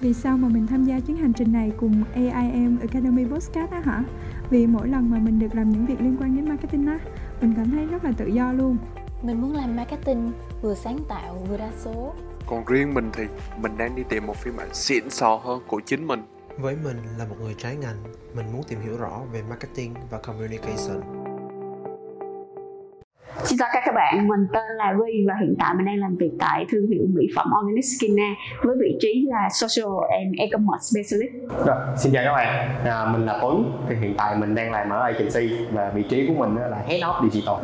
vì sao mà mình tham gia chuyến hành trình này cùng AIM Academy Podcast á hả? Vì mỗi lần mà mình được làm những việc liên quan đến marketing á, mình cảm thấy rất là tự do luôn. Mình muốn làm marketing vừa sáng tạo vừa đa số. Còn riêng mình thì mình đang đi tìm một phiên bản xịn sò hơn của chính mình. Với mình là một người trái ngành, mình muốn tìm hiểu rõ về marketing và communication Xin chào các bạn, mình tên là Vi và hiện tại mình đang làm việc tại thương hiệu mỹ phẩm Organic Skinna với vị trí là Social and E-commerce Specialist. Rồi, xin chào các bạn, à, mình là Tuấn, thì hiện tại mình đang làm ở agency và vị trí của mình là Head of Digital.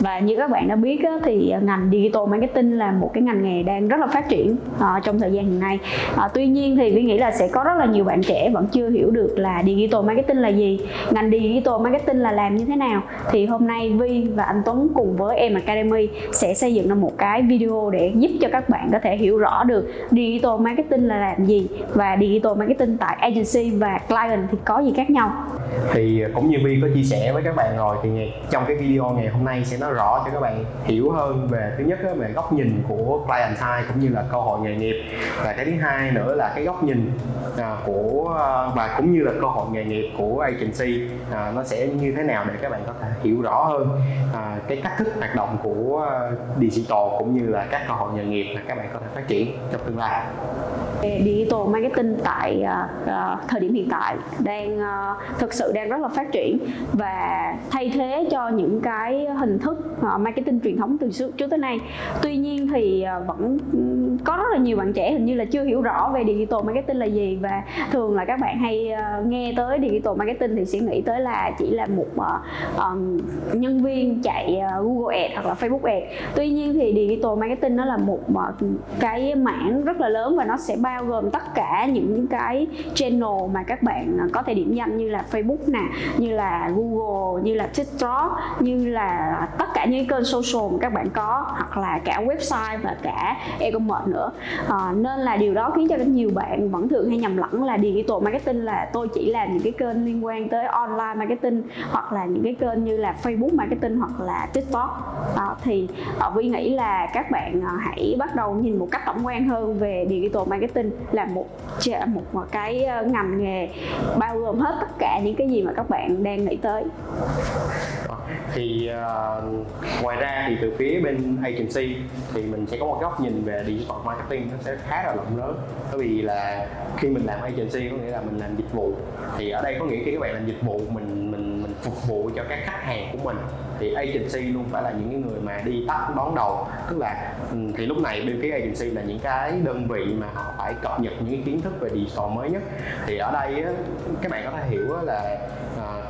Và như các bạn đã biết thì ngành Digital Marketing là một cái ngành nghề đang rất là phát triển à, trong thời gian hiện nay. À, tuy nhiên thì Vi nghĩ là sẽ có rất là nhiều bạn trẻ vẫn chưa hiểu được là Digital Marketing là gì, ngành Digital Marketing là làm như thế nào. Thì hôm nay Vi và anh Tuấn cùng với em Academy sẽ xây dựng ra một cái video để giúp cho các bạn có thể hiểu rõ được digital marketing là làm gì và digital marketing tại agency và client thì có gì khác nhau. Thì cũng như Vi có chia sẻ với các bạn rồi thì ngày, trong cái video ngày hôm nay sẽ nói rõ cho các bạn hiểu hơn về thứ nhất về góc nhìn của client side cũng như là cơ hội nghề nghiệp. Và cái thứ hai nữa là cái góc nhìn à, của và cũng như là cơ hội nghề nghiệp của agency à, nó sẽ như thế nào để các bạn có thể hiểu rõ hơn à, cái cách thức hoạt động của ờ, digital cũng như là các cơ hội nghề nghiệp mà các bạn có thể phát triển trong tương lai digital marketing tại uh, thời điểm hiện tại đang uh, thực sự đang rất là phát triển và thay thế cho những cái hình thức uh, marketing truyền thống từ xưa trước tới nay. Tuy nhiên thì uh, vẫn có rất là nhiều bạn trẻ hình như là chưa hiểu rõ về digital marketing là gì và thường là các bạn hay uh, nghe tới digital marketing thì sẽ nghĩ tới là chỉ là một uh, um, nhân viên chạy uh, Google Ads hoặc là Facebook Ads. Tuy nhiên thì digital marketing nó là một uh, cái mảng rất là lớn và nó sẽ bao gồm tất cả những cái channel mà các bạn à, có thể điểm danh như là Facebook nè, như là Google, như là TikTok, như là tất cả những kênh social mà các bạn có hoặc là cả website và cả e-commerce nữa. À, nên là điều đó khiến cho nhiều bạn vẫn thường hay nhầm lẫn là digital marketing là tôi chỉ làm những cái kênh liên quan tới online marketing hoặc là những cái kênh như là Facebook marketing hoặc là TikTok. À, thì ờ, uh, Vi nghĩ là các bạn hãy bắt đầu nhìn một cách tổng quan hơn về digital marketing marketing là một một, một cái ờ, ngành nghề bao gồm hết tất cả những cái gì mà các bạn đang nghĩ tới. Thì uh, ngoài ra thì từ phía bên agency thì mình sẽ có một góc nhìn về digital marketing nó sẽ khá là rộng lớn. Bởi vì là khi mình làm agency có nghĩa là mình làm dịch vụ. Thì ở đây có nghĩa khi các bạn làm dịch vụ mình mình mình phục vụ cho các khách hàng của mình thì agency luôn phải là những người mà đi tắt đón đầu. Tức là ừ, thì lúc này bên phía agency là những cái đơn vị mà họ phải cập nhật những kiến thức về digital mới nhất. Thì ở đây các bạn có thể hiểu là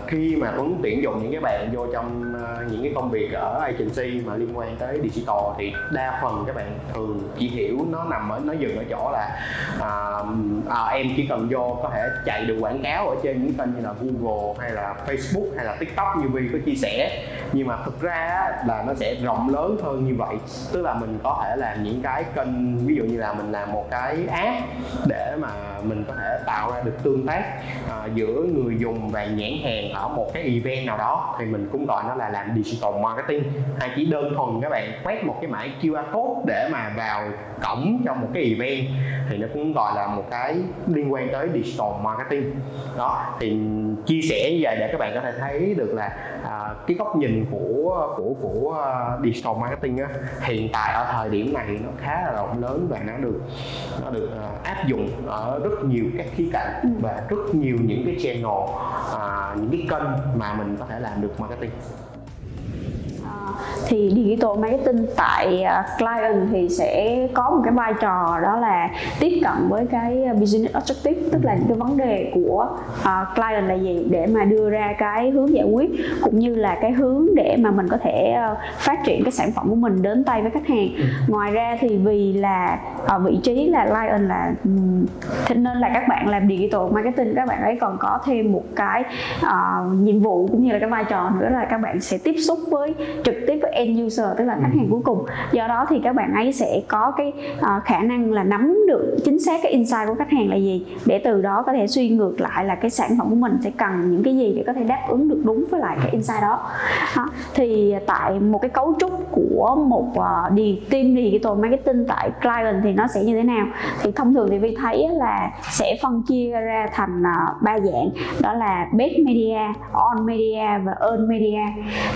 khi mà Tuấn tuyển dụng những cái bạn vô trong ờ, những cái công việc ở agency mà liên quan tới digital thì đa phần các bạn thường chỉ hiểu nó nằm ở nó dừng ở chỗ là à, à, em chỉ cần vô có thể chạy được quảng cáo ở trên những kênh như là Google hay là Facebook hay là TikTok như Vi có chia sẻ. Nhưng mà thực ra là nó sẽ rộng lớn hơn như vậy. Tức là mình có thể làm những cái kênh ví dụ như là mình làm một cái app để mà mình có thể tạo ra được tương tác à, giữa người dùng và nhãn hàng ở một cái event nào đó thì mình cũng gọi nó là làm digital marketing. Hay chỉ đơn thuần các bạn quét một cái mã QR code để mà vào cổng trong một cái event thì nó cũng gọi là một cái liên quan tới digital marketing. Đó thì chia sẻ như vậy để các bạn có thể thấy được là à, cái góc nhìn của của của uh, digital marketing á, hiện tại ở thời điểm này nó khá là rộng lớn và nó được nó được uh, áp dụng ở rất nhiều các khía cạnh và rất nhiều những cái channel uh, những cái kênh mà mình có thể làm được marketing thì digital marketing tại à, client thì sẽ có một cái vai trò đó là tiếp cận với cái business objective tức là những cái vấn đề của uh, client là gì để mà đưa ra cái hướng giải quyết cũng như là cái hướng để mà mình có thể uh, phát triển cái sản phẩm của mình đến tay với khách hàng ừ. ngoài ra thì vì là vị trí là client là thế nên là các bạn làm digital marketing các bạn ấy còn có thêm một cái uh, nhiệm vụ cũng như là cái vai trò nữa là các bạn sẽ tiếp xúc với trực tiếp với end user tức là khách Ừ. hàng cuối cùng do đó thì các bạn ấy sẽ có cái ờ, khả năng là nắm được chính xác cái insight của khách hàng là gì để từ đó có thể suy ngược lại là cái sản phẩm của mình sẽ cần những cái gì để có thể đáp ứng được đúng với lại cái insight đó đó. thì tại một cái cấu trúc của một uh, đi team digital marketing tại client thì nó sẽ như thế nào thì thông thường thì vi thấy là sẽ phân chia ra thành uh, ba dạng đó là best media on media và earn media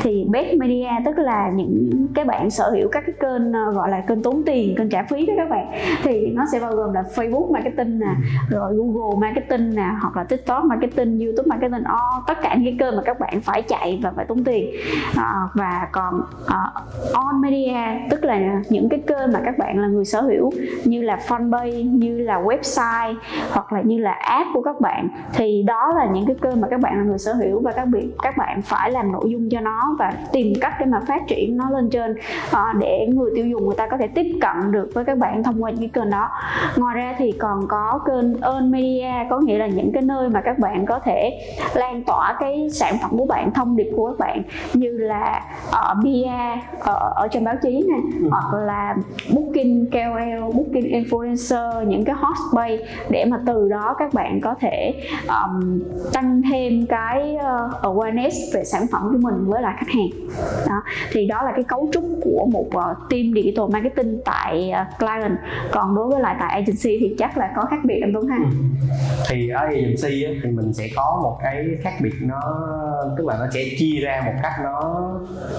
thì best media tức là những cái bạn sở hữu các cái kênh uh, gọi là kênh tốn tiền kênh trả phí đó các bạn thì nó sẽ bao gồm là Facebook marketing nè rồi Google marketing nè hoặc là TikTok marketing YouTube marketing all tất cả những cái kênh mà các bạn phải chạy và phải tốn tiền. À, và còn ờ, uh, on media tức là những cái kênh mà các bạn là người sở hữu như là fanpage như là website hoặc là như là app của các bạn thì đó là những cái kênh mà các bạn là người sở hữu và các bạn các bạn phải làm nội dung cho nó và tìm cách để mà phát triển nó lên trên uh, để người tiêu dùng người ta có thể tiếp cận được với các bạn thông qua những cái kênh đó ngoài ra thì còn có kênh earn media có nghĩa là những cái nơi mà các bạn có thể lan tỏa cái sản phẩm của bạn thông điệp của các bạn. Như là ở bia ở, ở trên báo chí nè hoặc là booking KOL booking influencer những cái hot space để mà từ đó các bạn có thể um, tăng thêm cái uh, awareness về sản phẩm của mình với lại khách hàng. Đó thì đó là cái cấu trúc của một uh, team digital marketing tại uh, client. Còn đối với lại tại agency thì chắc là có khác biệt anh Tuấn ha thì ở agency á, thì mình sẽ có một cái khác biệt nó tức là nó sẽ chia ra một cách nó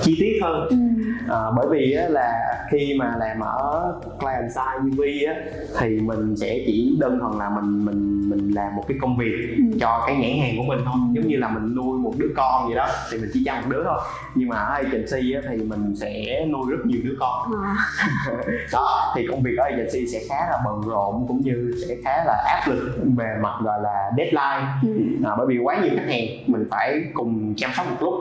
chi tiết hơn. Ừ. à, bởi vì á, là khi mà làm ở client side UV á, thì mình sẽ chỉ đơn thuần là mình mình mình làm một cái công việc Ừ. cho cái nhãn hàng của mình thôi. Giống như là mình nuôi một đứa con gì đó thì mình chỉ chăm một đứa thôi. Nhưng mà ở agency á, thì mình sẽ nuôi rất nhiều đứa con. À, đó thì công việc ở agency sẽ khá là bận rộn cũng như sẽ khá là áp lực về mặt gọi là deadline. Ừ. à, bởi vì quá nhiều khách hàng mình phải cùng chăm sóc một lúc.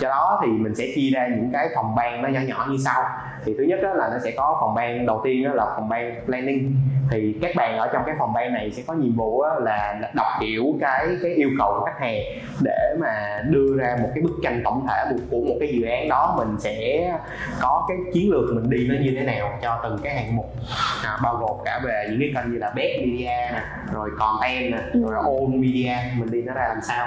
Do đó thì mình sẽ chia ra những cái phòng ban nó nhỏ nhỏ như sau. Thì thứ nhất đó là nó sẽ có phòng ban đầu tiên đó là phòng ban planning. Thì các bạn ở trong cái phòng ban này sẽ có nhiệm vụ là đọc hiểu cái cái yêu cầu của khách hàng để mà đưa ra một cái bức tranh tổng thể của- một cái dự án đó mình sẽ có cái chiến lược mình đi nó như thế nào cho từng cái hạng mục. À, bao gồm cả về những cái kênh như là best media nè rồi content nè rồi own media mình đi nó ra làm sao.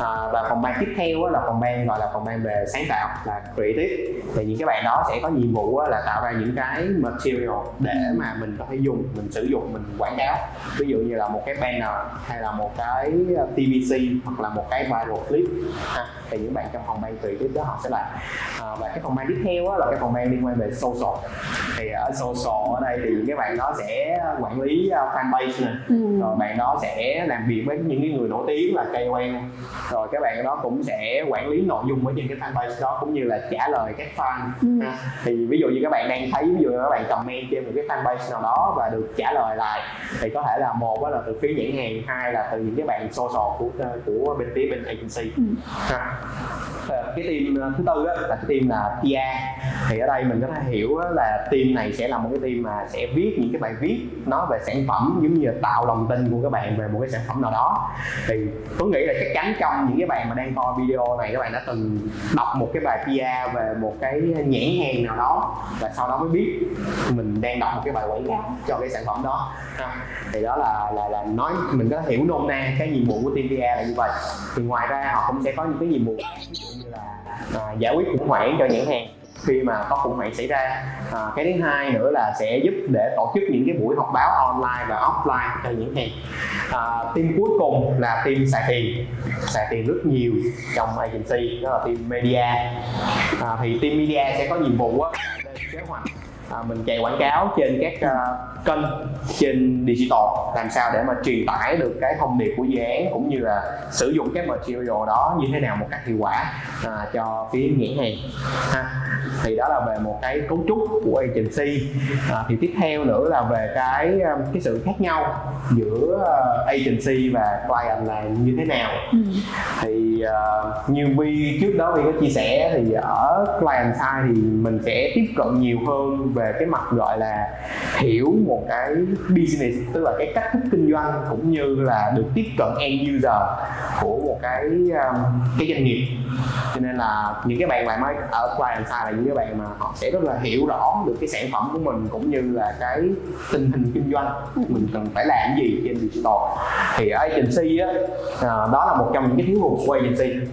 À, và phòng ban tiếp theo là phòng ban gọi là phòng ban về sáng tạo là creative. Thì những cái bạn đó sẽ có nhiệm vụ là tạo ra những cái material để mà mình có thể dùng mình sử dụng mình quảng cáo. Ví dụ như là một cái banner hay là một cái TVC hoặc là một cái viral clip. Thì những bạn trong phòng ban creative đó họ sẽ làm à, và cái phòng ban tiếp theo là cái phòng ban liên quan về social thì ở social ở đây thì những cái bạn đó sẽ quản lý uh, fanpage nè Ừ. rồi bạn đó sẽ làm việc với những cái người nổi tiếng là KOL rồi các bạn đó cũng sẽ quản lý nội dung ở trên cái fanpage đó cũng như là trả lời các fan Ừ. thì ví dụ như các bạn đang thấy ví dụ như các bạn comment trên một cái fanpage nào đó và được trả lời lại thì có thể là một là từ phía nhãn hàng hai là từ những cái bạn social của của bên phía bên agency Ừ. ha. Cái team ờ, thứ tư đó là cái team ờ, là PR thì ở đây mình có thể hiểu là team này sẽ là một cái team mà sẽ viết những cái bài viết nói về sản phẩm giống như là tạo lòng tin của các bạn về một cái sản phẩm nào đó. Thì tôi nghĩ là chắc chắn trong những cái bạn mà đang coi video này các bạn đã từng đọc một cái bài PR về một cái nhãn hàng nào đó và sau đó mới biết mình đang đọc một cái bài quảng cáo cho cái sản phẩm đó. Ha. thì đó là là là nói mình có thể hiểu nôm na cái nhiệm vụ của team PR là như vậy. Thì ngoài ra họ cũng sẽ có những cái nhiệm vụ ví dụ như là à, giải quyết khủng hoảng cho nhãn hàng khi mà có khủng hoảng xảy ra. À, cái thứ hai nữa là sẽ giúp để tổ chức những cái buổi họp báo online và offline cho những hàng à, team cuối cùng là team xài tiền. Xài tiền rất nhiều trong agency đó là team media. À, thì team media sẽ có nhiệm vụ á, là lên kế hoạch à, mình chạy quảng cáo trên các à, kênh trên digital làm sao để mà truyền tải được cái thông điệp của dự án cũng như là sử dụng cái material đó như thế nào một cách hiệu quả à, cho phía nhãn hàng. Ha thì đó là về một cái cấu trúc của agency. À, thì tiếp theo nữa là về cái um, cái sự khác nhau giữa uh, agency và client là như thế nào. Ừ. thì uh, như Vi trước đó Vi có chia sẻ thì ở client side thì mình sẽ tiếp cận nhiều hơn về cái mặt gọi là hiểu một cái business tức là cái cách thức kinh doanh cũng như là được tiếp cận end user của một cái um, cái doanh nghiệp. Cho nên là những cái bạn làm ở client side là những cái bạn mà họ sẽ rất là hiểu rõ được cái sản phẩm của mình cũng như là cái tình hình kinh doanh. Mình cần phải làm gì trên digital. Thì ở agency á à, đó là một trong những cái thiếu hụt của agency.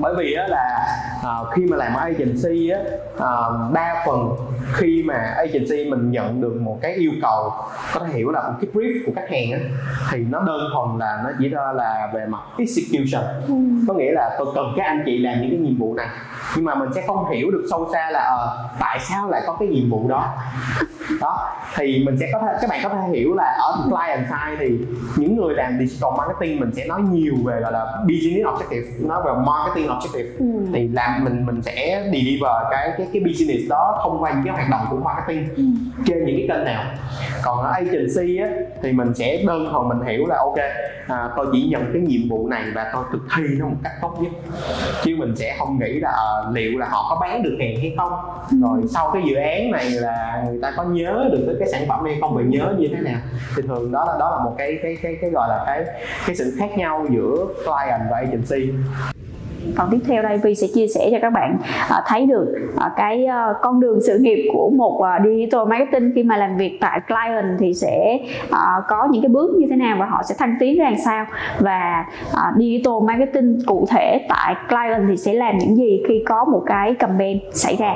Bởi vì á là à, khi mà làm ở agency á à, đa phần khi mà agency mình nhận được một cái yêu cầu có thể hiểu là một cái brief của khách hàng á thì nó đơn thuần là nó chỉ ra là về mặt execution ừ. có nghĩa là tôi cần các anh chị làm những cái nhiệm vụ này nhưng mà mình sẽ không hiểu được sâu xa là uh, tại sao lại có cái nhiệm vụ đó đó thì mình sẽ có thể các bạn có thể hiểu là ở client side thì những người làm digital marketing mình sẽ nói nhiều về gọi là business objective nói về marketing objective ừ. thì làm mình mình sẽ deliver cái cái cái business đó thông qua những cái hoạt động của marketing ừ. trên những cái kênh nào. Còn ở agency á thì mình sẽ đơn thuần mình hiểu là ok à, tôi chỉ nhận cái nhiệm vụ này và tôi thực thi nó một cách tốt nhất. Chứ mình sẽ không nghĩ là à, liệu là họ có bán được hàng hay không. Ừ. rồi sau cái dự án này là người ta có nhớ được tới cái sản phẩm hay không và nhớ như thế nào. Thì thường đó là đó là một cái cái cái cái gọi là cái cái sự khác nhau giữa client và agency phần tiếp theo đây Vi sẽ chia sẻ cho các bạn uh, thấy được uh, cái uh, con đường sự nghiệp của một uh, digital marketing khi mà làm việc tại client thì sẽ uh, có những cái bước như thế nào và họ sẽ thăng tiến ra làm sao. Và uh, digital marketing cụ thể tại client thì sẽ làm những gì khi có một cái campaign xảy ra.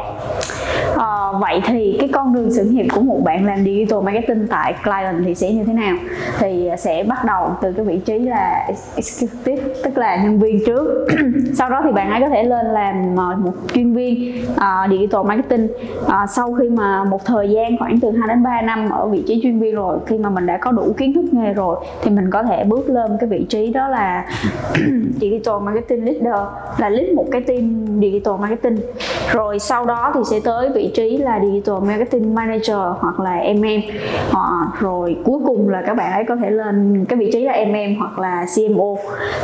Uh, vậy thì cái con đường sự nghiệp của một bạn làm digital marketing tại client thì sẽ như thế nào? Thì sẽ bắt đầu từ cái vị trí là executive tức là nhân viên trước sau đó thì bạn ấy có thể lên làm ờ, một chuyên viên uh, digital marketing. Uh, sau khi mà một thời gian khoảng từ 2 đến 3 năm ở vị trí chuyên viên rồi khi mà mình đã có đủ kiến thức nghề rồi thì mình có thể bước lên cái vị trí đó là digital marketing leader là lead một cái team digital marketing rồi sau đó thì sẽ tới vị trí là digital marketing manager hoặc là MM uh, rồi cuối cùng là các bạn ấy có thể lên cái vị trí là MM hoặc là CMO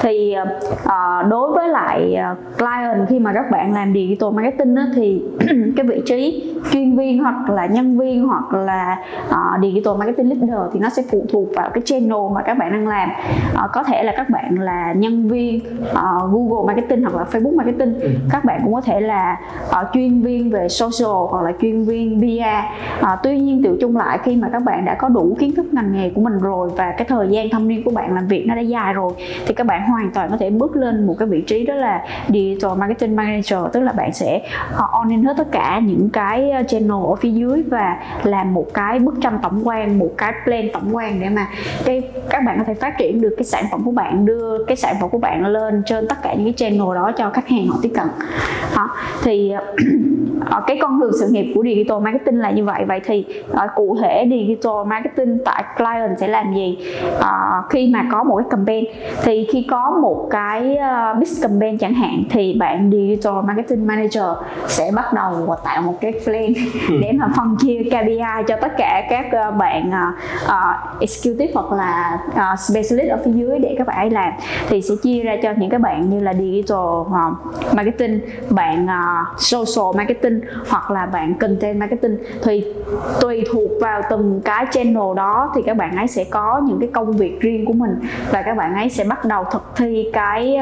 thì uh, đối với lại uh, client khi mà các bạn làm digital marketing á, thì cái vị trí chuyên viên hoặc là nhân viên hoặc là uh, digital marketing leader thì nó sẽ phụ thuộc vào cái channel mà các bạn đang làm. Uh, có thể là các bạn là nhân viên uh, Google marketing hoặc là Facebook marketing. Ừ. các bạn cũng có thể là uh, chuyên viên về social hoặc là chuyên viên PR. Uh, tuy nhiên tự chung lại khi mà các bạn đã có đủ kiến thức ngành nghề của mình rồi và cái thời gian thâm niên của bạn làm việc nó đã dài rồi thì các bạn hoàn toàn có thể bước lên một cái vị trí đó là digital marketing manager tức là bạn sẽ ờ, on in hết tất cả những cái channel ở phía dưới và làm một cái bức tranh tổng quan một cái plan tổng quan để mà cái các bạn có thể phát triển được cái sản phẩm của bạn đưa cái sản phẩm của bạn lên trên tất cả những cái channel đó cho khách hàng họ tiếp cận. Đó thì cái con đường sự nghiệp của digital marketing là như vậy. Vậy thì uh, cụ thể digital marketing tại client sẽ làm gì? Uh, khi mà có một cái campaign thì khi có một cái uh, big campaign chẳng hạn thì bạn digital marketing manager sẽ bắt đầu tạo một cái plan ừ. để mà phân chia KPI cho tất cả các ờ, bạn uh, executive hoặc là uh, specialist ở phía dưới để các bạn ấy làm. Thì sẽ chia ra cho những cái bạn như là digital uh, marketing bạn uh, social marketing hoặc là bạn content marketing thì tùy thuộc vào từng cái channel đó thì các bạn ấy sẽ có những cái công việc riêng của mình và các bạn ấy sẽ bắt đầu thực thi cái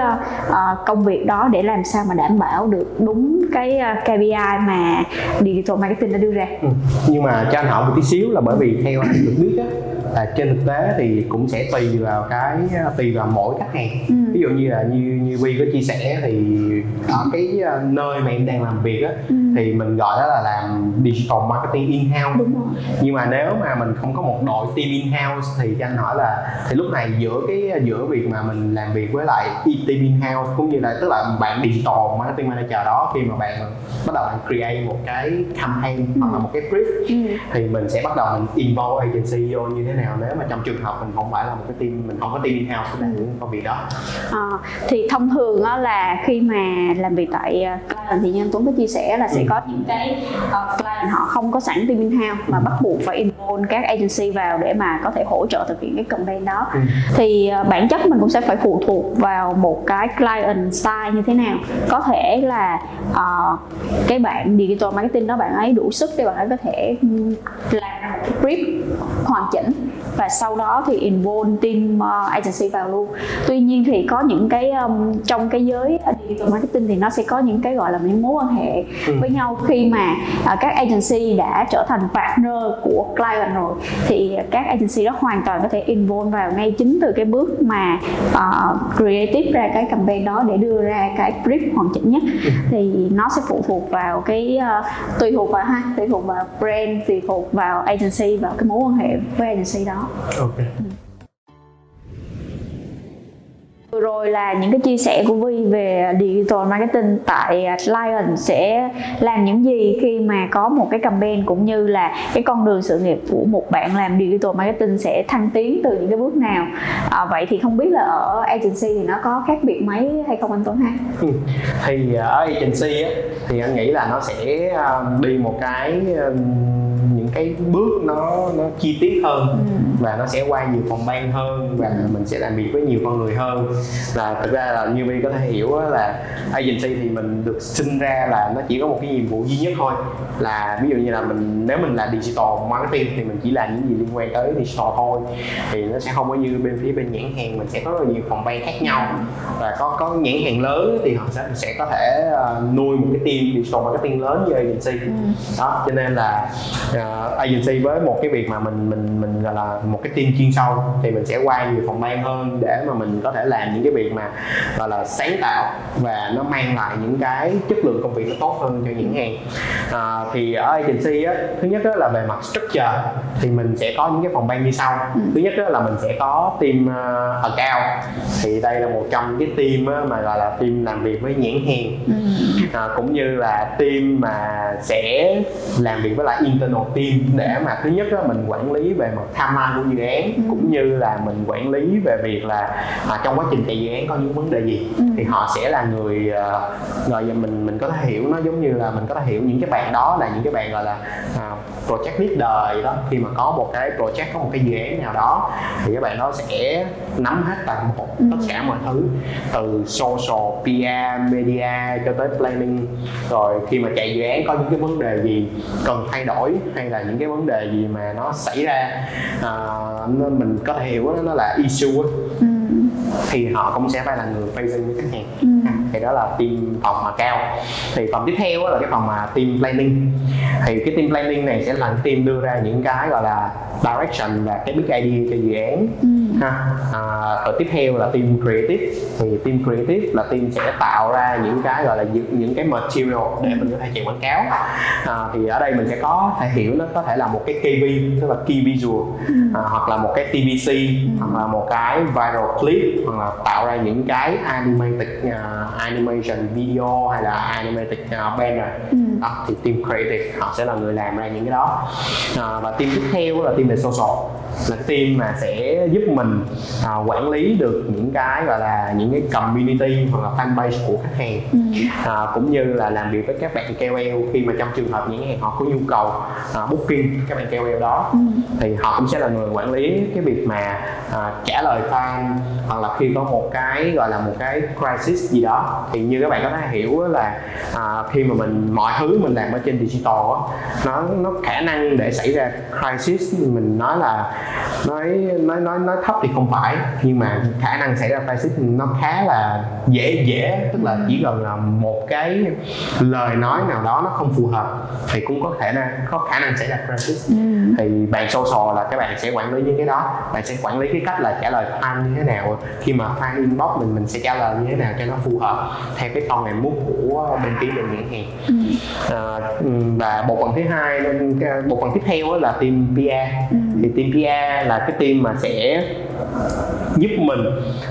uh, công việc đó để làm sao mà đảm bảo được đúng cái ờ, KPI mà digital marketing đã đưa ra ừ. nhưng mà cho anh hỏi một tí xíu là bởi vì theo anh được biết á là trên thực tế thì cũng sẽ tùy vào cái tùy vào mỗi khách hàng ừ. ví dụ như là như như Vi có chia sẻ thì ở cái nơi mà em đang làm việc á ừ. thì mình gọi đó là làm digital marketing in house nhưng mà nếu mà mình không có một đội team in house thì cho anh hỏi là thì lúc này giữa cái giữa việc mà mình làm việc với lại team in house cũng như là tức là bạn digital marketing manager đó khi mà bạn bắt đầu bạn create một cái campaign ừ. hoặc là một cái brief ừ. thì mình sẽ bắt đầu mình involve agency vô như thế nào nếu mà trong trường hợp mình không phải là một cái team mình không có team in house để làm những công việc đó à, thì thông thường là khi mà làm việc tại uh, client thì như anh Tuấn có chia sẻ là sẽ ừ. có những cái uh, client họ không có sẵn team in-house mà bắt buộc phải involve các agency vào để mà có thể hỗ trợ thực hiện cái campaign đó ừ. thì uh, bản chất mình cũng sẽ phải phụ thuộc vào một cái client style như thế nào có thể là uh, cái bạn digital marketing đó bạn ấy đủ sức để bạn ấy có thể làm ra một cái brief hoàn chỉnh và sau đó thì involve team uh, agency vào luôn tuy nhiên thì có những cái um, trong cái giới digital marketing thì nó sẽ có những cái gọi là những mối quan hệ ừ. với nhau khi mà uh, các agency đã trở thành partner của client rồi thì các agency đó hoàn toàn có thể involve vào ngay chính từ cái bước mà uh, creative ra cái campaign đó để đưa ra cái brief hoàn chỉnh nhất ừ. thì nó sẽ phụ thuộc vào cái uh, tùy thuộc vào ha tùy thuộc vào brand tùy thuộc vào agency vào cái mối quan hệ với agency đó ok ừ. Vừa rồi là những cái chia sẻ của Vi về digital marketing tại Lion sẽ làm những gì khi mà có một cái campaign cũng như là cái con đường sự nghiệp của một bạn làm digital marketing sẽ thăng tiến từ những cái bước nào à, vậy thì không biết là ở agency thì nó có khác biệt mấy hay không anh Tuấn ha? Ừ. Thì ở agency á, thì anh nghĩ là nó sẽ à, đi một cái những cái bước nó nó chi tiết hơn ừ. và nó sẽ qua nhiều phòng ban hơn và mình sẽ làm việc với nhiều con người hơn là thực ra là như vi có thể hiểu là agency thì mình được sinh ra là nó chỉ có một cái nhiệm vụ duy nhất thôi. Là ví dụ như là mình nếu mình là digital marketing thì mình chỉ làm những gì liên quan tới digital thôi. Thì nó sẽ không có như bên phía bên nhãn hàng mình sẽ có rất là nhiều phòng ban khác nhau. Và có có nhãn hàng lớn thì họ sẽ sẽ có thể uh, nuôi một cái team digital marketing lớn như agency. Ừ. đó cho nên là uh, agency với một cái việc mà mình mình mình gọi là một cái team chuyên sâu thì mình sẽ qua nhiều phòng ban hơn để mà mình có thể làm những cái việc mà gọi là sáng tạo và nó mang lại những cái chất lượng công việc nó tốt hơn cho những hàng à, thì ở agency á thứ nhất á, là về mặt structure thì mình sẽ có những cái phòng ban như sau ừ. thứ nhất á, là mình sẽ có team uh, account thì đây là một trong cái team á, mà gọi là team làm việc với nhãn hàng ừ. à, cũng như là team mà sẽ làm việc với lại internal team để mà thứ nhất á, mình quản lý về mặt timeline của dự án ừ. cũng như là mình quản lý về việc là à, trong quá trình chạy dự án có những vấn đề gì? Ừ. thì họ sẽ là người uh, rồi mình mình có thể hiểu nó giống như là mình có thể hiểu những cái bạn đó là những cái bạn gọi là uh, project leader đó. Khi mà có một cái project có một cái dự án nào đó thì các bạn đó sẽ nắm hết toàn bộ ừ. tất cả mọi thứ. Từ social PR media cho tới planning. Rồi khi mà chạy dự án có những cái vấn đề gì cần thay đổi hay là những cái vấn đề gì mà nó xảy ra uh, mình có thể hiểu nó, nó là issue ừ thì họ cũng sẽ phải là người facing với khách hàng. Ừ. thì đó là team phòng mà cao. Thì phòng tiếp theo là cái phòng mà team planning. Thì cái team planning này sẽ là team đưa ra những cái gọi là direction và cái big idea cho dự án. Ừ. ha. À, rồi tiếp theo là team creative. Thì team creative là team sẽ tạo ra những cái gọi là những, những cái material để mình có thể chạy quảng cáo. À, thì ở đây mình sẽ có thể hiểu nó có thể là một cái KV tức là key visual. Ừ. à, hoặc là một cái TVC ừ. hoặc là một cái viral clip hoặc là tạo ra những cái animated uh, animation video hay là animated uh, banner. Ừ. đó thì team creative họ sẽ là người làm ra những cái đó. À, và team tiếp theo là team về social là team mà sẽ giúp mình à, quản lý được những cái gọi là những cái community hoặc là fanpage của khách hàng ừ. à, cũng như là làm việc với các bạn KOL khi mà trong trường hợp những hàng họ có nhu cầu à, booking các bạn KOL đó ừ. thì họ cũng sẽ là người quản lý cái việc mà à, trả lời fan hoặc là khi có một cái gọi là một cái crisis gì đó thì như các bạn có thể hiểu là à, khi mà mình mọi thứ mình làm ở trên digital á nó nó khả năng để xảy ra crisis mình nói là nói nói nói nói thấp thì không phải nhưng mà khả năng xảy ra crisis nó khá là dễ dễ. Tức là chỉ cần là một cái lời nói nào đó nó không phù hợp thì cũng có thể là có khả năng xảy ra crisis. Ừ. thì bạn social là các bạn sẽ quản lý những cái đó. Bạn sẽ quản lý cái cách là trả lời fan như thế nào. Khi mà fan inbox mình mình sẽ trả lời như thế nào cho nó phù hợp theo cái con ngày mút của bên phía bên nhãn hàng. Ừ. à, và bộ phận thứ hai bộ phận tiếp theo là team PR ừ thì team PR là cái team mà sẽ giúp mình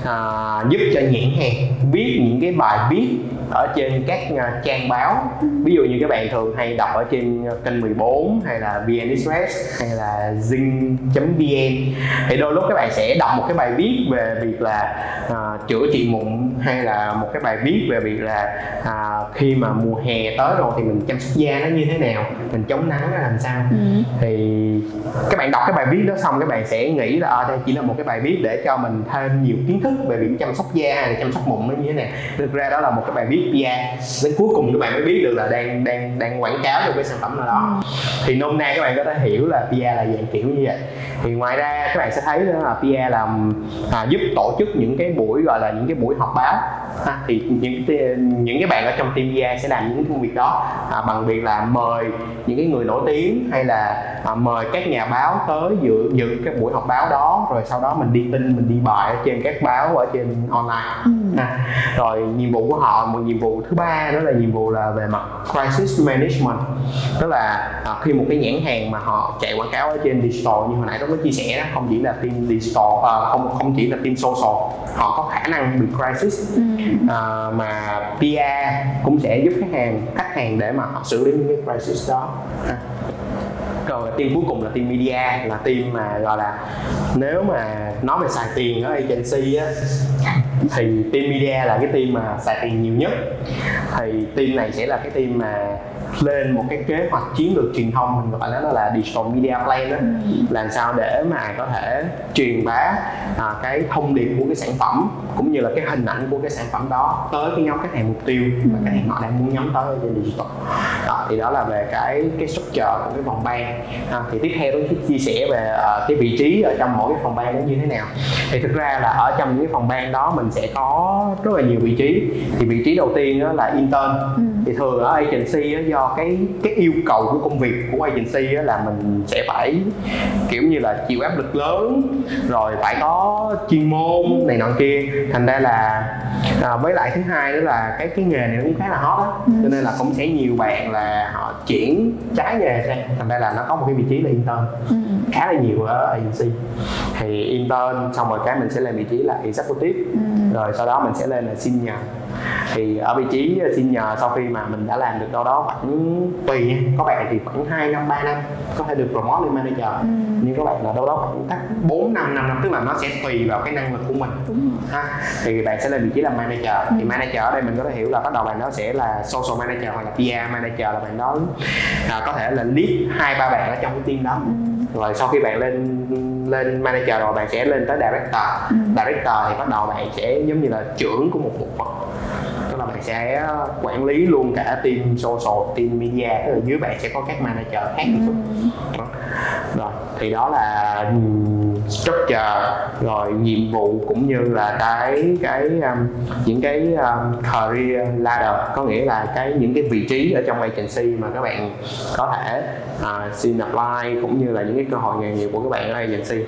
à, giúp cho nhãn hàng viết những cái bài viết ở trên các uh, trang báo. Ví dụ như các bạn thường hay đọc ở trên kênh 14 hay là VN Express hay là zing.vn thì đôi lúc các bạn sẽ đọc một cái bài viết về việc là uh, chữa trị mụn hay là một cái bài viết về việc là uh, khi mà mùa hè tới rồi thì mình chăm sóc da nó như thế nào mình chống nắng nó làm sao. Ừ. thì các bạn đọc cái bài viết đó xong các bạn sẽ nghĩ là à, đây chỉ là một cái bài viết để cho mình thêm nhiều kiến thức về việc chăm sóc da hay chăm sóc mụn như thế nào. Thực ra đó là một cái bài viết PR đến cuối cùng các bạn mới biết được là đang đang đang quảng cáo cho cái sản phẩm nào đó. Thì nôm na các bạn có thể hiểu là PR là dạng kiểu như vậy. Thì ngoài ra các bạn sẽ thấy là PR là à, giúp tổ chức những cái buổi gọi là những cái buổi họp báo. Ha, thì những những cái bạn ở trong team PR sẽ làm những công việc đó. À, bằng việc là mời những cái người nổi tiếng hay là à, mời các nhà báo tới dự dự cái buổi họp báo đó rồi sau đó mình đi tin mình đi bài ở trên các báo ở trên online. Ừ. à, rồi nhiệm vụ của họ một nhiệm vụ thứ ba đó là nhiệm vụ là về mặt crisis management. Tức là à, khi một cái nhãn hàng mà họ chạy quảng cáo ở trên digital như hồi nãy tôi có chia sẻ đó không chỉ là team digital à, không không chỉ là team social họ có khả năng bị crisis. Ừ. à, mà PR cũng sẽ giúp khách hàng khách hàng để mà họ xử lý những cái crisis đó. À rồi. Team cuối cùng là team media, là team mà, gọi là, nếu mà nói về xài tiền ở agency á, thì team media là cái team mà xài tiền nhiều nhất. Thì team này sẽ là cái team mà lên một cái kế hoạch chiến lược truyền thông mình gọi nó là digital media plan đó. Ừ. làm sao để mà có thể truyền bá à, cái thông điệp của cái sản phẩm cũng như là cái hình ảnh của cái sản phẩm đó tới cái nhóm khách hàng mục tiêu mà khách hàng họ đang muốn nhắm tới ở trên digital. Đó, thì đó là về cái cái structure của cái phòng ban à, thì tiếp theo tôi chia sẻ về uh, cái vị trí ở trong mỗi cái phòng ban nó như thế nào. Thì thực ra là ở trong những cái phòng ban đó mình sẽ có rất là nhiều vị trí. Thì vị trí đầu tiên đó là intern. Ừ. thì thường ở agency đó, do cái cái yêu cầu của công việc của agency đó là mình sẽ phải kiểu như là chịu áp lực lớn rồi phải có chuyên môn này nọ kia thành ra là à, với lại thứ hai nữa là cái cái nghề này cũng khá là hot á ừ. cho nên là cũng sẽ nhiều bạn là họ chuyển trái nghề sang thành ra là nó có một cái vị trí là intern ừ. Khá là nhiều ở agency thì intern xong rồi cái mình sẽ lên vị trí là executive. Ừ. rồi sau đó mình sẽ lên là senior. Thì ở vị trí xin nhờ sau khi mà mình đã làm được đâu đó khoảng tùy nha. Có bạn thì khoảng 2 năm 3 năm. Có thể được promote lên manager. Ừ. nhưng có bạn là đâu đó khoảng cách 4 năm 5 năm. Tức là nó sẽ tùy vào cái năng lực của mình. Ha. Thì bạn sẽ lên vị trí là manager. Ừ. thì manager ở đây mình có thể hiểu là bắt đầu bạn đó sẽ là social manager hoặc là PR manager là bạn đó à, có thể là lead hai ba bạn ở trong cái team đó. Ừ. rồi sau khi bạn lên lên manager rồi bạn sẽ lên tới director ừ. director thì bắt đầu bạn sẽ giống như là trưởng của một bộ phận tức là bạn sẽ quản lý luôn cả team social team media là dưới bạn sẽ có các manager khác ừ. rồi thì đó là structure rồi nhiệm vụ cũng như là cái cái um, những cái um, career ladder. Có nghĩa là cái những cái vị trí ở trong agency mà các bạn có thể uh, xin apply cũng như là những cái cơ hội nghề nghiệp của các bạn ở agency.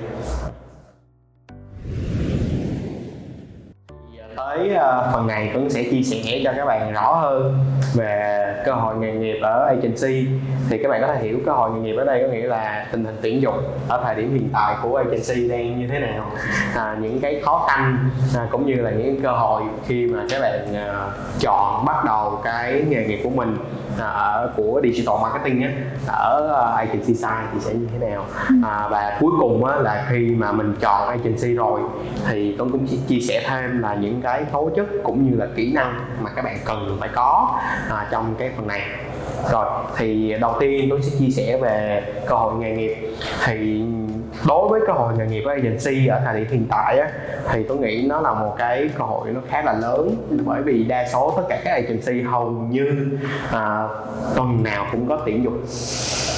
Tới ờ, phần này Tuấn sẽ chia sẻ cho các bạn rõ hơn về cơ hội nghề nghiệp ở agency. Thì các bạn có thể hiểu cơ hội nghề nghiệp ở đây có nghĩa là tình hình tuyển dụng ở thời điểm hiện tại của agency đang như thế nào à, những cái khó khăn à, cũng như là những cơ hội khi mà các bạn à, chọn bắt đầu cái nghề nghiệp của mình à, ở của digital marketing á ở uh, agency side thì sẽ như thế nào? À, và cuối cùng á, là khi mà mình chọn agency rồi thì Tuấn cũng chia sẻ thêm là những cái tố chất cũng như là kỹ năng mà các bạn cần phải có à, trong cái phần này. Rồi thì đầu tiên tôi sẽ chia sẻ về cơ hội nghề nghiệp. Thì đối với cơ hội nghề nghiệp ở agency ở thời điểm hiện tại á, thì tôi nghĩ nó là một cái cơ hội nó khá là lớn. Bởi vì đa số tất cả các agency hầu như à, tuần nào cũng có tuyển dụng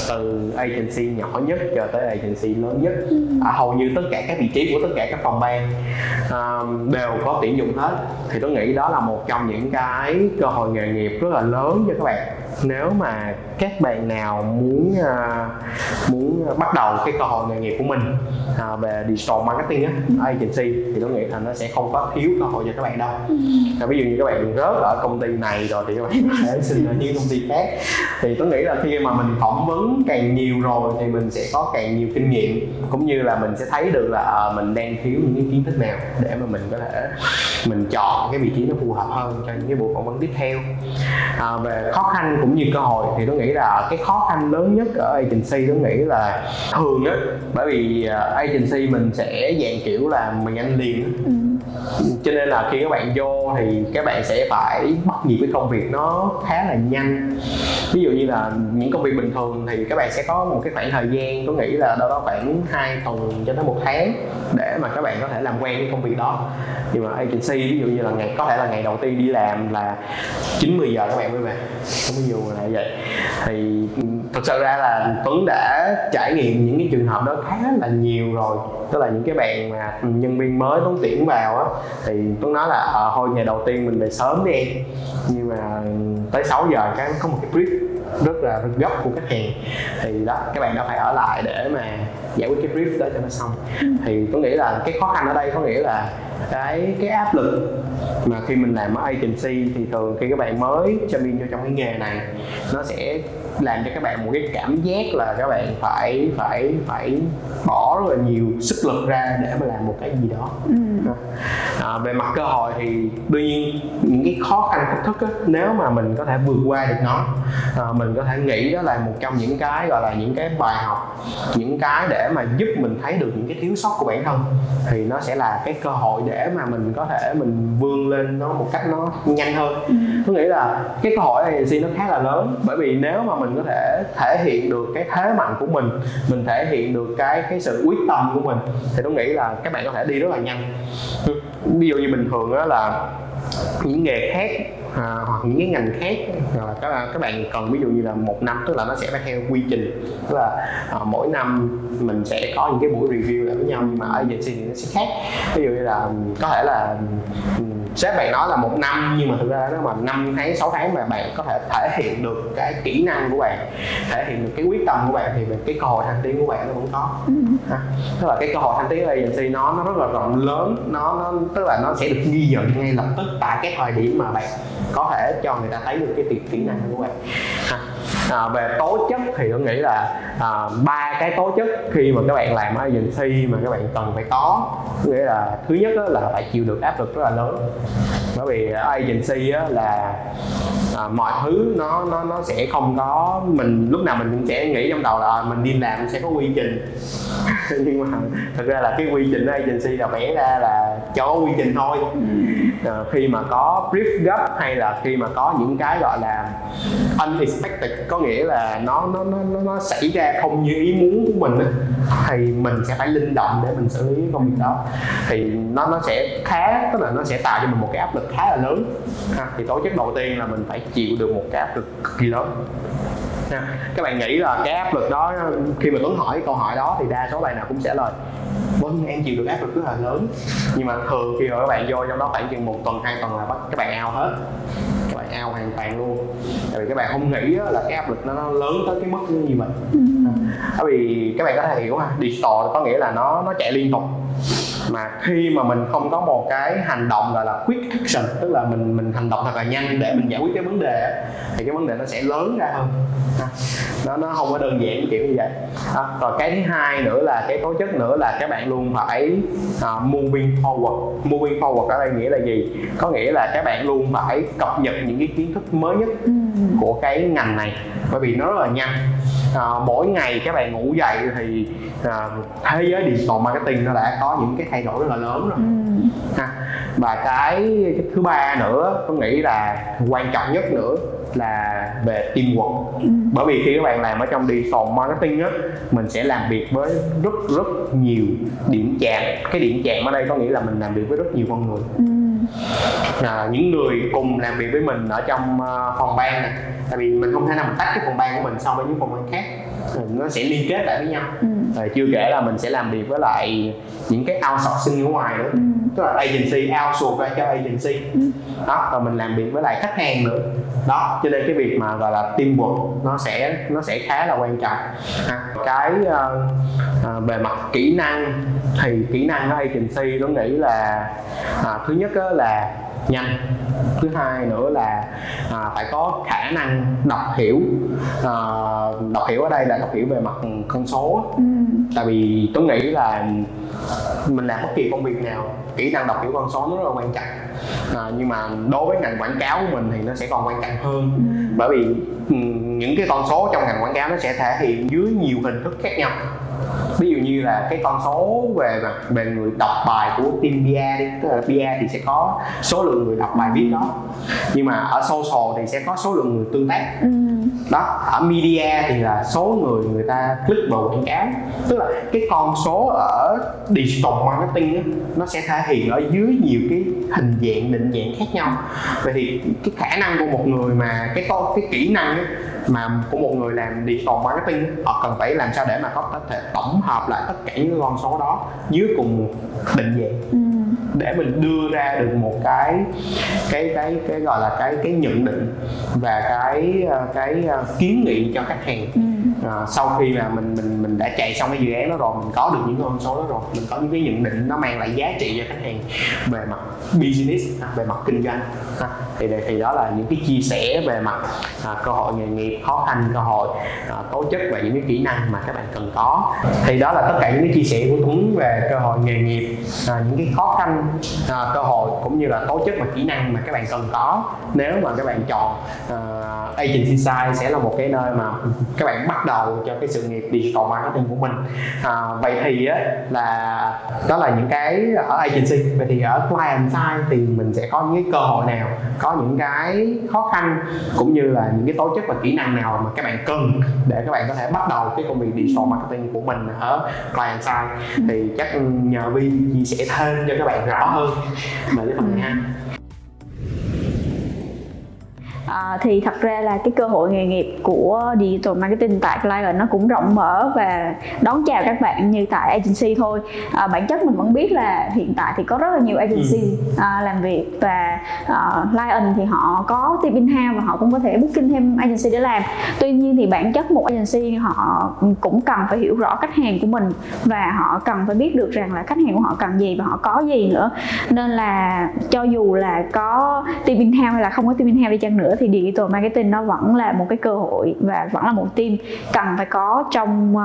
từ agency nhỏ nhất cho tới agency lớn nhất. À, hầu như tất cả các vị trí của tất cả các phòng ban à, đều có tuyển dụng hết. Thì tôi nghĩ đó là một trong những cái cơ hội nghề nghiệp rất là lớn cho các bạn nếu mà các bạn nào muốn uh, muốn bắt đầu cái cơ hội nghề nghiệp của mình uh, về digital marketing á agency thì tôi nghĩ là nó sẽ không có thiếu cơ hội cho các bạn đâu. À, ví dụ như các bạn rớt ở công ty này rồi thì các bạn có thể xin ở những công ty khác. Thì tôi nghĩ là khi mà mình phỏng vấn càng nhiều rồi thì mình sẽ có càng nhiều kinh nghiệm cũng như là mình sẽ thấy được là à, mình đang thiếu những cái kiến thức nào để mà mình có thể mình chọn cái vị trí nó phù hợp hơn cho những cái buổi phỏng vấn tiếp theo. À, về khó khăn cũng như cơ hội thì tôi nghĩ là cái khó khăn lớn nhất ở agency tôi nghĩ là thường á, bởi vì à, agency mình sẽ dạng kiểu là mình ăn liền ừ cho nên là khi các bạn vô thì các bạn sẽ phải bắt nhịp với công việc nó khá là nhanh. Ví dụ như là những công việc bình thường thì các bạn sẽ có một cái khoảng thời gian tôi nghĩ là đâu đó khoảng 2 tuần cho tới một tháng để mà các bạn có thể làm quen với công việc đó. Nhưng mà agency, ví dụ như là ngày, có thể là ngày đầu tiên đi làm là 9 10 giờ các bạn mới về. Không ví dụ là vậy. Thì ừ, thực sự ra là Tuấn đã trải nghiệm những cái trường hợp đó khá là nhiều rồi. Tức là những cái bạn mà nhân viên mới Tuấn tuyển vào á thì Tuấn nói là à, thôi ngày đầu tiên mình về sớm đi em. Nhưng mà tới 6 giờ cái có một cái brief rất là gấp của khách hàng. Thì đó các bạn đã phải ở lại để mà giải quyết cái brief đó cho nó xong. Thì tôi nghĩ là cái khó khăn ở đây có nghĩa là cái cái áp lực mà khi mình làm ở agency thì thường khi các bạn mới cho cho vô trong cái nghề này nó sẽ làm cho các bạn một cái cảm giác là các bạn phải phải phải bỏ rất là nhiều sức lực ra để mà làm một cái gì đó. Ừ. à, về mặt cơ hội thì đương nhiên những cái khó khăn thách thức á, nếu mà mình có thể vượt qua được nó à, mình có thể nghĩ đó là một trong những cái gọi là những cái bài học những cái để mà giúp mình thấy được những cái thiếu sót của bản thân thì nó sẽ là cái cơ hội để mà mình có thể mình vươn lên nó một cách nó nhanh hơn. Tôi nghĩ là cái cơ hội agency nó khá là lớn bởi vì nếu mà mình có thể thể hiện được cái thế mạnh của mình mình thể hiện được cái cái sự quyết tâm của mình thì tôi nghĩ là các bạn có thể đi rất là nhanh. Ví dụ như bình thường đó là những nghề khác à, hoặc những cái ngành khác à, các các bạn cần ví dụ như là một năm tức là nó sẽ phải theo quy trình. Tức là à, mỗi năm mình sẽ có những cái buổi review lại với nhau nhưng mà ở agency thì nó sẽ khác. Ví dụ như là có thể là sếp bạn nói là một năm nhưng mà thực ra nếu mà 5 tháng 6 tháng mà bạn có thể thể hiện được cái kỹ năng của bạn thể hiện được cái quyết tâm của bạn thì cái cơ hội thăng tiến của bạn nó vẫn có. Ha. tức là cái cơ hội thăng tiến ở agency nó nó rất là rộng lớn nó nó tức là nó sẽ được ghi nhận ngay lập tức tại cái thời điểm mà bạn có thể cho người ta thấy được cái kỹ, kỹ năng của bạn. Ha. À, về tố chất thì tôi nghĩ là à, ba cái tố chất khi mà các bạn làm ở agency mà các bạn cần phải có. Nghĩa là thứ nhất là phải chịu được áp lực rất là lớn bởi vì ở agency á, là à, mọi thứ nó nó nó sẽ không có mình lúc nào mình cũng sẽ nghĩ trong đầu là à, mình đi làm sẽ có quy trình. Nhưng mà thực ra là cái quy trình ở agency là vẽ ra là cho có quy trình thôi. À, khi mà có brief gấp hay là khi mà có những cái gọi là unexpected có nghĩa là nó nó nó nó, xảy ra không như ý muốn của mình á, thì mình sẽ phải linh động để mình xử lý công việc đó. Thì nó nó sẽ khá tức là nó sẽ tạo cho mình một cái áp lực khá là lớn. Ha, thì tố chất đầu tiên là mình phải chịu được một cái áp lực cực kỳ lớn. Nha các bạn nghĩ là cái áp lực đó khi mà tuấn hỏi câu hỏi đó thì đa số bạn nào cũng trả lời vâng em chịu được áp lực rất là lớn. Nhưng mà thường khi mà các bạn vô trong đó khoảng chừng một tuần hai tuần là bắt các bạn ao hết. Các bạn ao hoàn toàn luôn. Tại vì các bạn không nghĩ á là cái áp lực nó, nó lớn tới cái mức như vậy. Bởi vì các bạn có thể hiểu ha digital có nghĩa là nó nó chạy liên tục mà khi mà mình không có một cái hành động gọi là quick action tức là mình mình hành động thật là nhanh để mình giải quyết cái vấn đề thì cái vấn đề nó sẽ lớn ra hơn. Nó nó không có đơn giản kiểu như vậy. À, rồi cái thứ hai nữa là cái tố chất nữa là các bạn luôn phải uh, moving forward. Moving forward ở đây nghĩa là gì? Có nghĩa là các bạn luôn phải cập nhật những cái kiến thức mới nhất của cái ngành này bởi vì nó rất là nhanh. À, mỗi ngày các bạn ngủ dậy thì à, thế giới digital marketing nó đã có những cái thay đổi rất là lớn rồi. Ha. và cái, cái thứ ba nữa tôi nghĩ là quan trọng nhất nữa là về teamwork bởi vì khi các bạn làm ở trong digital marketing á mình sẽ làm việc với rất rất nhiều điểm chạm. Cái điểm chạm ở đây có nghĩa là mình làm việc với rất nhiều con người. À, những người cùng làm việc với mình ở trong uh, phòng ban này. Tại vì mình không thể nào mình tách cái phòng ban của mình so với những phòng ban khác. Ừ, nó sẽ liên kết lại với nhau. Rồi chưa kể là mình sẽ làm việc với lại những cái outsourcing ở ngoài nữa. Tức là agency outsource ra cho agency. Đó và mình làm việc với lại khách hàng nữa. Đó cho nên cái việc mà gọi là teamwork nó sẽ nó sẽ khá là quan trọng. Ha. cái uh, uh, về mặt kỹ năng thì kỹ năng ở agency tôi nghĩ là uh, thứ nhất á là nhanh. Thứ hai nữa là à, phải có khả năng đọc hiểu. À, đọc hiểu ở đây là đọc hiểu về mặt con số ừ. tại vì tôi nghĩ là mình làm bất kỳ công việc nào kỹ năng đọc hiểu con số nó rất là quan trọng. À, nhưng mà đối với ngành quảng cáo của mình thì nó sẽ còn quan trọng hơn. Ừ. bởi vì ừ, những cái con số trong ngành quảng cáo nó sẽ thể hiện dưới nhiều hình thức khác nhau ví dụ như là cái con số về mặt về người đọc bài của team PR đi tức là PR thì sẽ có số lượng người đọc bài viết đó. Nhưng mà ở social thì sẽ có số lượng người tương tác. Ừ. đó ở media thì là số người người ta click vào quảng cáo. Tức là cái con số ở digital marketing á, nó sẽ thể hiện ở dưới nhiều cái hình dạng định dạng khác nhau. Vậy thì cái khả năng của một người mà cái cái kỹ năng á, mà của một người làm digital marketing họ cần phải làm sao để mà có thể tổng hợp lại tất cả những con số đó dưới cùng một định dạng Ừ. để mình đưa ra được một cái cái cái cái gọi là cái cái nhận định và cái ờ, cái ờ, kiến nghị cho khách hàng Ừ à, sau khi mà mình mình mình đã chạy xong cái dự án đó rồi mình có được những con số đó rồi mình có những cái nhận định nó mang lại giá trị cho khách hàng về mặt business à, về mặt kinh doanh à, thì thì đó là những cái chia sẻ về mặt à, cơ hội nghề nghiệp khó khăn cơ hội à, tố chất và những cái kỹ năng mà các bạn cần có. Thì đó là tất cả những cái chia sẻ của Tuấn về cơ hội nghề nghiệp à, những cái khó khăn à, cơ hội cũng như là tố chất và kỹ năng mà các bạn cần có. Nếu mà các bạn chọn à, agency side sẽ là một cái nơi mà các bạn bắt đầu cho cái sự nghiệp digital marketing của mình. À, vậy thì á, là đó là những cái ở agency. Vậy thì ở client side thì mình sẽ có những cái cơ hội nào có những cái khó khăn cũng như là những cái tố chất và kỹ năng nào mà các bạn cần để các bạn có thể bắt đầu cái công việc digital marketing của mình ở client side. Thì chắc nhờ Vi chia sẻ thêm cho các bạn rõ hơn về cái phần này ha. À, thì thật ra là cái cơ hội nghề nghiệp của digital marketing tại Client nó cũng rộng mở và đón chào các bạn như tại agency thôi. À, bản chất mình vẫn biết là hiện tại thì có rất là nhiều agency à, làm việc và à, Client thì họ có team in-house và họ cũng có thể booking thêm agency để làm. Tuy nhiên thì bản chất một agency họ cũng cần phải hiểu rõ khách hàng của mình và họ cần phải biết được rằng là khách hàng của họ cần gì và họ có gì nữa. Nên là cho dù là có team in-house hay là không có team in-house đi chăng nữa thì digital marketing nó vẫn là một cái cơ hội và vẫn là một team cần phải có trong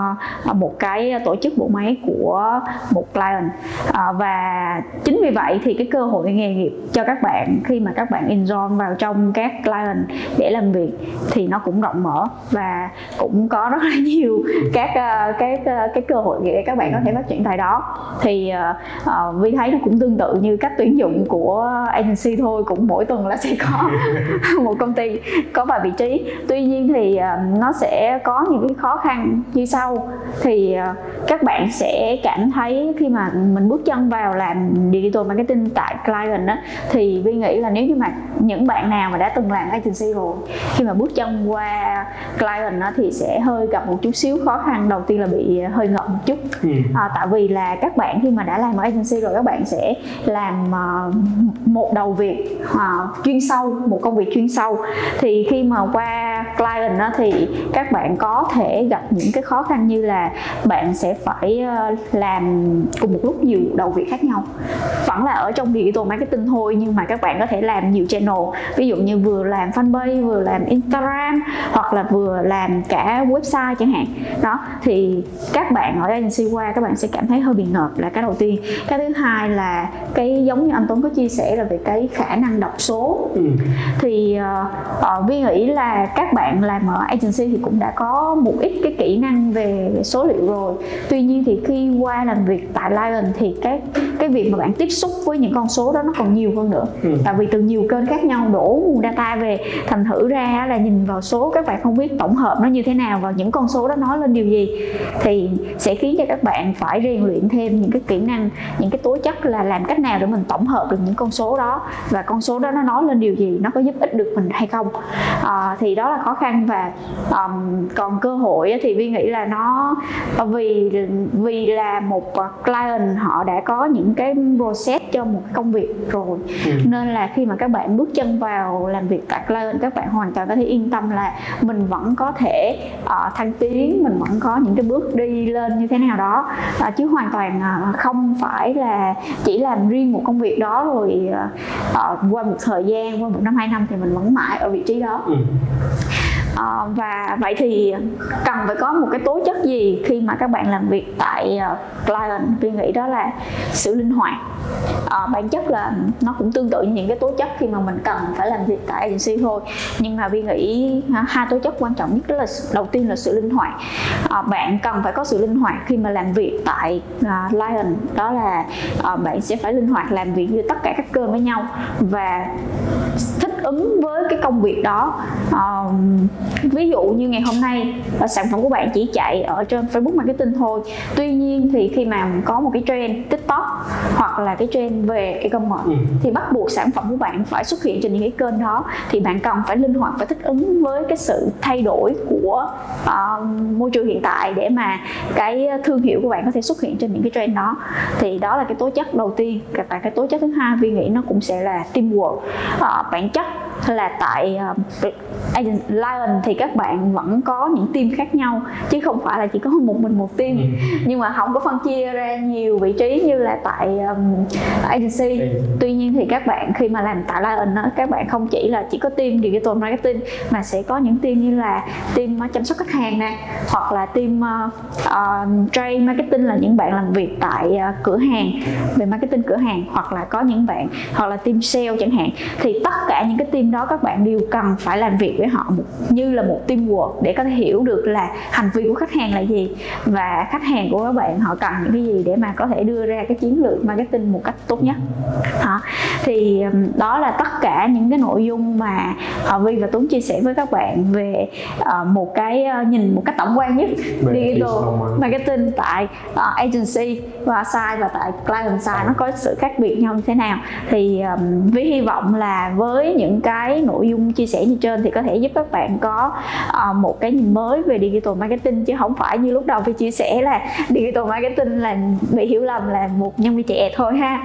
ờ, một cái tổ chức bộ máy của một client. Ờ, và chính vì vậy thì cái cơ hội nghề nghiệp cho các bạn khi mà các bạn enroll vào trong các client để làm việc thì nó cũng rộng mở và cũng có rất là nhiều các ờ, cái cái cơ hội để các bạn có thể phát triển tại đó. Thì uh, vi thấy nó cũng tương tự như cách tuyển dụng của agency thôi cũng mỗi tuần là sẽ có một công ty có vài vị trí. Tuy nhiên thì ờ, nó sẽ có những cái khó khăn như sau. Thì ờ, các bạn sẽ cảm thấy khi mà mình bước chân vào làm digital marketing tại client á thì vi nghĩ là nếu như mà những bạn nào mà đã từng làm agency rồi khi mà bước chân qua client á thì sẽ hơi gặp một chút xíu khó khăn. Đầu tiên là bị hơi ngợp một chút. Ừ. à, tại vì là các bạn khi mà đã làm ở agency rồi các bạn sẽ làm ờ, một đầu việc ờ, chuyên sâu một công việc chuyên sâu thì khi mà qua client đó thì các bạn có thể gặp những cái khó khăn như là bạn sẽ phải ờ, làm cùng một lúc nhiều đầu việc khác nhau. Vẫn là ở trong digital marketing thôi nhưng mà các bạn có thể làm nhiều channel. Ví dụ như vừa làm fanpage vừa làm instagram hoặc là vừa làm cả website chẳng hạn. Đó thì các bạn ở agency qua các bạn sẽ cảm thấy hơi bị ngợp là cái đầu tiên. Cái thứ hai là cái giống như anh Tuấn có chia sẻ là về cái khả năng đọc số. Ừ. thì uh, uh, Vi nghĩ là các bạn làm ở agency thì cũng đã có một ít cái kỹ năng về số liệu rồi tuy nhiên thì khi qua làm việc tại Lion thì cái cái việc mà bạn tiếp xúc với những con số đó nó còn nhiều hơn nữa Ừ. tại vì từ nhiều kênh khác nhau đổ nguồn data về thành thử ra là nhìn vào số các bạn không biết tổng hợp nó như thế nào và những con số đó nói lên điều gì thì sẽ khiến cho các bạn phải rèn luyện thêm những cái kỹ năng những cái tố chất là làm cách nào để mình tổng hợp được những con số đó và con số đó nó nói lên điều gì nó có giúp ích được mình mình hay không. À, thì đó là khó khăn và um, còn cơ hội thì vi nghĩ là nó vì vì là một client họ đã có những cái process cho một công việc rồi. Ừ. nên là khi mà các bạn bước chân vào làm việc tại client các bạn hoàn toàn có thể yên tâm là mình vẫn có thể uh, thăng tiến mình vẫn có những cái bước đi lên như thế nào đó. Uh, chứ hoàn toàn uh, không phải là chỉ làm riêng một công việc đó rồi uh, qua một thời gian qua một năm hai năm thì mình vẫn mãi ở vị trí đó. Ừ. À, và vậy thì cần phải có một cái tố chất gì khi mà các bạn làm việc tại uh, client? Tôi nghĩ đó là sự linh hoạt à, bản chất là nó cũng tương tự như những cái tố chất khi mà mình cần phải làm việc tại agency thôi. Nhưng mà vi nghĩ hai tố chất quan trọng nhất đó là đầu tiên là sự linh hoạt. À, bạn cần phải có sự linh hoạt khi mà làm việc tại ờ, à, Lion đó là à, bạn sẽ phải linh hoạt làm việc như tất cả các cơ với nhau và thích ứng với cái công việc đó. Uh, ví dụ như ngày hôm nay sản phẩm của bạn chỉ chạy ở trên Facebook marketing thôi. Tuy nhiên thì khi mà có một cái trend tiktok hoặc là cái trend về e-commerce ừ. thì bắt buộc sản phẩm của bạn phải xuất hiện trên những cái kênh đó thì bạn cần phải linh hoạt và thích ứng với cái sự thay đổi của uh, môi trường hiện tại để mà cái thương hiệu của bạn có thể xuất hiện trên những cái trend đó. Thì đó là cái tố chất đầu tiên. Và cái tố chất thứ hai vi nghĩ nó cũng sẽ là teamwork. Uh, bản chất là tại uh, Agent Lion thì các bạn vẫn có những team khác nhau chứ không phải là chỉ có một mình một team ừ. nhưng mà không có phân chia ra nhiều vị trí như là tại um, agency ừ. tuy nhiên thì các bạn khi mà làm tại Lion đó, các bạn không chỉ là chỉ có team digital marketing mà sẽ có những team như là team chăm sóc khách hàng nè hoặc là team uh, uh, trade marketing là những bạn làm việc tại uh, cửa hàng về marketing cửa hàng hoặc là có những bạn hoặc là team sale chẳng hạn thì tất cả những cái team đó các bạn đều cần phải làm việc với họ như là một teamwork để có thể hiểu được là hành vi của khách hàng là gì và khách hàng của các bạn họ cần những cái gì để mà có thể đưa ra cái chiến lược marketing một cách tốt nhất. Đó. thì đó là tất cả những cái nội dung mà uh, Vi và Tuấn chia sẻ với các bạn về uh, một cái uh, nhìn một cách tổng quan nhất. Digital marketing tại agency và side và tại client side nó có sự khác biệt nhau như thế nào. Thì Vi hy vọng là với những cái cái nội dung chia sẻ như trên thì có thể giúp các bạn có uh, một cái nhìn mới về digital marketing chứ không phải như lúc đầu phải chia sẻ là digital marketing là bị hiểu lầm là một nhân viên trẻ thôi ha.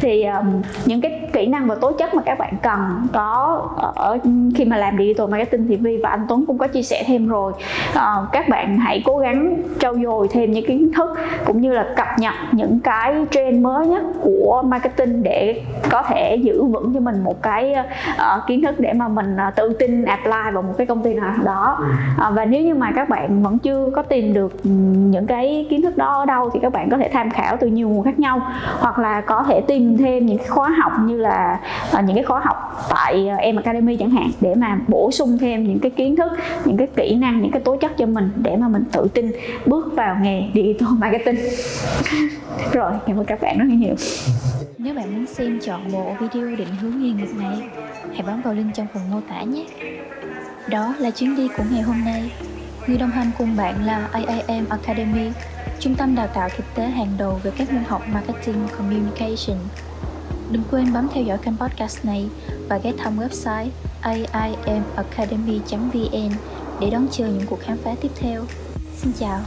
Thì um, những cái kỹ năng và tố chất mà các bạn cần có ở khi mà làm digital marketing thì Vi và anh Tuấn cũng có chia sẻ thêm rồi. Uh, các bạn hãy cố gắng trau dồi thêm những kiến thức cũng như là cập nhật những cái trend mới nhất của marketing để có thể giữ vững cho mình một cái uh, kiến thức để mà mình à, tự tin apply vào một cái công ty nào đó. À, và nếu như mà các bạn vẫn chưa có tìm được những cái kiến thức đó ở đâu thì các bạn có thể tham khảo từ nhiều nguồn khác nhau. Hoặc là có thể tìm thêm những cái khóa học như là à, những cái khóa học tại em academy chẳng hạn để mà bổ sung thêm những cái kiến thức, những cái kỹ năng, những cái tố chất cho mình để mà mình tự tin bước vào nghề digital marketing. Rồi, cảm ơn các bạn rất nhiều nếu bạn muốn xem chọn bộ video định hướng nghề nghiệp này, hãy bấm vào link trong phần mô tả nhé. Đó là chuyến đi của ngày hôm nay. Người đồng hành cùng bạn là IIM Academy, trung tâm đào tạo thực tế hàng đầu về các môn học marketing, communication. Đừng quên bấm theo dõi kênh podcast này và ghé thăm website aimacademy.vn để đón chờ những cuộc khám phá tiếp theo. Xin chào.